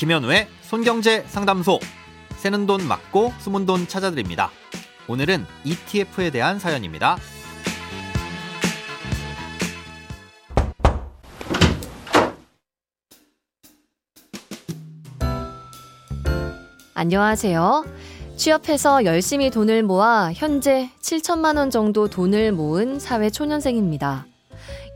김현우의 손경제 상담소. 새는 돈 맞고 숨은 돈 찾아드립니다. 오늘은 ETF에 대한 사연입니다. 안녕하세요. 취업해서 열심히 돈을 모아 현재 7천만 원 정도 돈을 모은 사회 초년생입니다.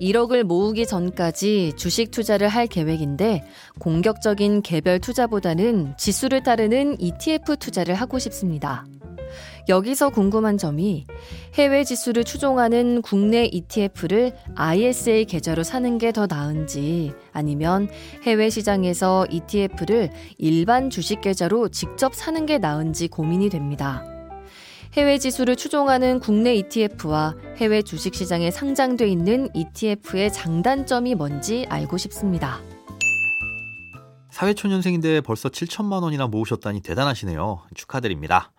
1억을 모으기 전까지 주식 투자를 할 계획인데 공격적인 개별 투자보다는 지수를 따르는 ETF 투자를 하고 싶습니다. 여기서 궁금한 점이 해외 지수를 추종하는 국내 ETF를 ISA 계좌로 사는 게 더 나은지 아니면 해외 시장에서 ETF를 일반 주식 계좌로 직접 사는 게 나은지 고민이 됩니다. 해외 지수를 추종하는 국내 ETF와 해외 주식 시장에 상장돼 있는 ETF의 장단점이 뭔지 알고 싶습니다. 사회초년생인데 벌써 7천만 원이나 모으셨다니 대단하시네요. 축하드립니다.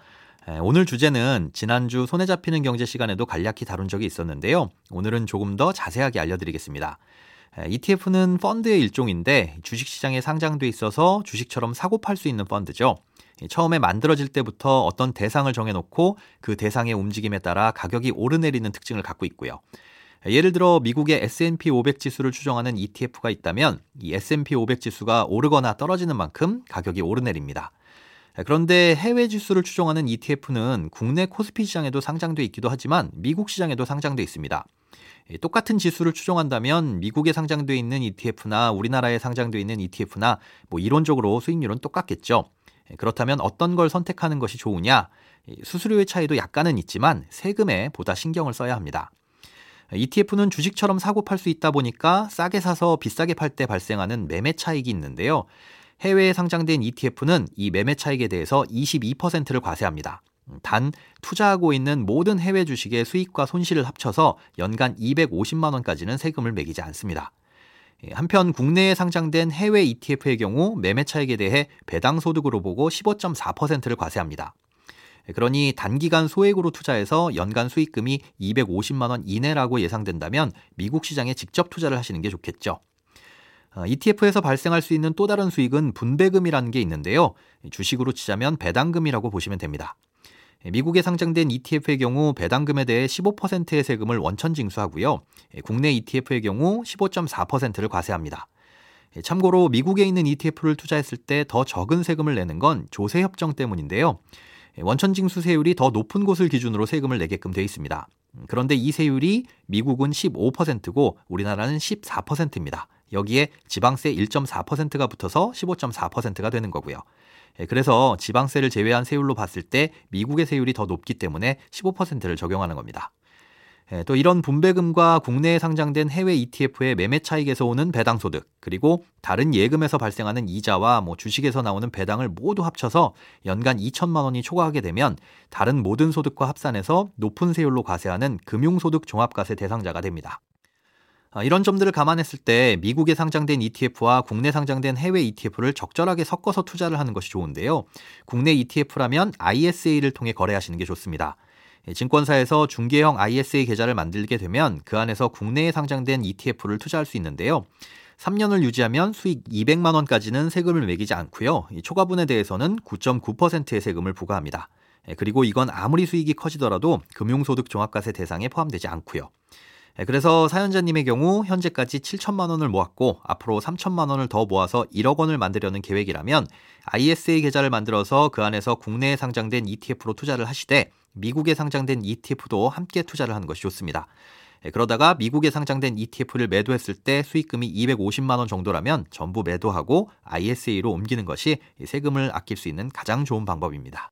오늘 주제는 지난주 손에 잡히는 경제 시간에도 간략히 다룬 적이 있었는데요. 오늘은 조금 더 자세하게 알려드리겠습니다. ETF는 펀드의 일종인데 주식시장에 상장돼 있어서 주식처럼 사고 팔 수 있는 펀드죠. 처음에 만들어질 때부터 어떤 대상을 정해놓고 그 대상의 움직임에 따라 가격이 오르내리는 특징을 갖고 있고요. 예를 들어 미국의 S&P 500 지수를 추정하는 ETF가 있다면 이 S&P 500 지수가 오르거나 떨어지는 만큼 가격이 오르내립니다. 그런데 해외 지수를 추종하는 ETF는 국내 코스피 시장에도 상장돼 있기도 하지만 미국 시장에도 상장돼 있습니다. 똑같은 지수를 추종한다면 미국에 상장돼 있는 ETF나 우리나라에 상장돼 있는 ETF나 뭐 이론적으로 수익률은 똑같겠죠. 그렇다면 어떤 걸 선택하는 것이 좋으냐? 수수료의 차이도 약간은 있지만 세금에 보다 신경을 써야 합니다. ETF는 주식처럼 사고 팔 수 있다 보니까 싸게 사서 비싸게 팔 때 발생하는 매매 차익이 있는데요. 해외에 상장된 ETF는 이 매매 차익에 대해서 22%를 과세합니다. 단 투자하고 있는 모든 해외 주식의 수익과 손실을 합쳐서 연간 250만 원까지는 세금을 매기지 않습니다. 한편 국내에 상장된 해외 ETF의 경우 매매 차익에 대해 배당 소득으로 보고 15.4%를 과세합니다. 그러니 단기간 소액으로 투자해서 연간 수익금이 250만 원 이내라고 예상된다면 미국 시장에 직접 투자를 하시는 게 좋겠죠. ETF에서 발생할 수 있는 또 다른 수익은 분배금이라는 게 있는데요. 주식으로 치자면 배당금이라고 보시면 됩니다. 미국에 상장된 ETF의 경우 배당금에 대해 15%의 세금을 원천 징수하고요. 국내 ETF의 경우 15.4%를 과세합니다. 참고로 미국에 있는 ETF를 투자했을 때 더 적은 세금을 내는 건 조세 협정 때문인데요. 원천 징수 세율이 더 높은 곳을 기준으로 세금을 내게끔 되어 있습니다. 그런데 이 세율이 미국은 15%고 우리나라는 14%입니다. 여기에 지방세 1.4%가 붙어서 15.4%가 되는 거고요. 예, 그래서 지방세를 제외한 세율로 봤을 때 미국의 세율이 더 높기 때문에 15%를 적용하는 겁니다. 예, 또 이런 분배금과 국내에 상장된 해외 ETF의 매매 차익에서 오는 배당 소득, 그리고 다른 예금에서 발생하는 이자와 뭐 주식에서 나오는 배당을 모두 합쳐서 연간 2천만 원이 초과하게 되면 다른 모든 소득과 합산해서 높은 세율로 과세하는 금융소득 종합과세 대상자가 됩니다. 아, 이런 점들을 감안했을 때 미국에 상장된 ETF와 국내 상장된 해외 ETF를 적절하게 섞어서 투자를 하는 것이 좋은데요. 국내 ETF라면 ISA를 통해 거래하시는 게 좋습니다. 예, 증권사에서 중개형 ISA 계좌를 만들게 되면 그 안에서 국내에 상장된 ETF를 투자할 수 있는데요. 3년을 유지하면 수익 200만 원까지는 세금을 매기지 않고요. 초과분에 대해서는 9.9%의 세금을 부과합니다. 예, 그리고 이건 아무리 수익이 커지더라도 금융소득 종합과세 대상에 포함되지 않고요. 네, 그래서 사연자님의 경우 현재까지 7천만 원을 모았고 앞으로 3천만 원을 더 모아서 1억 원을 만들려는 계획이라면 ISA 계좌를 만들어서 그 안에서 국내에 상장된 ETF로 투자를 하시되 미국에 상장된 ETF도 함께 투자를 하는 것이 좋습니다. 네, 그러다가 미국에 상장된 ETF를 매도했을 때 수익금이 250만 원 정도라면 전부 매도하고 ISA로 옮기는 것이 세금을 아낄 수 있는 가장 좋은 방법입니다.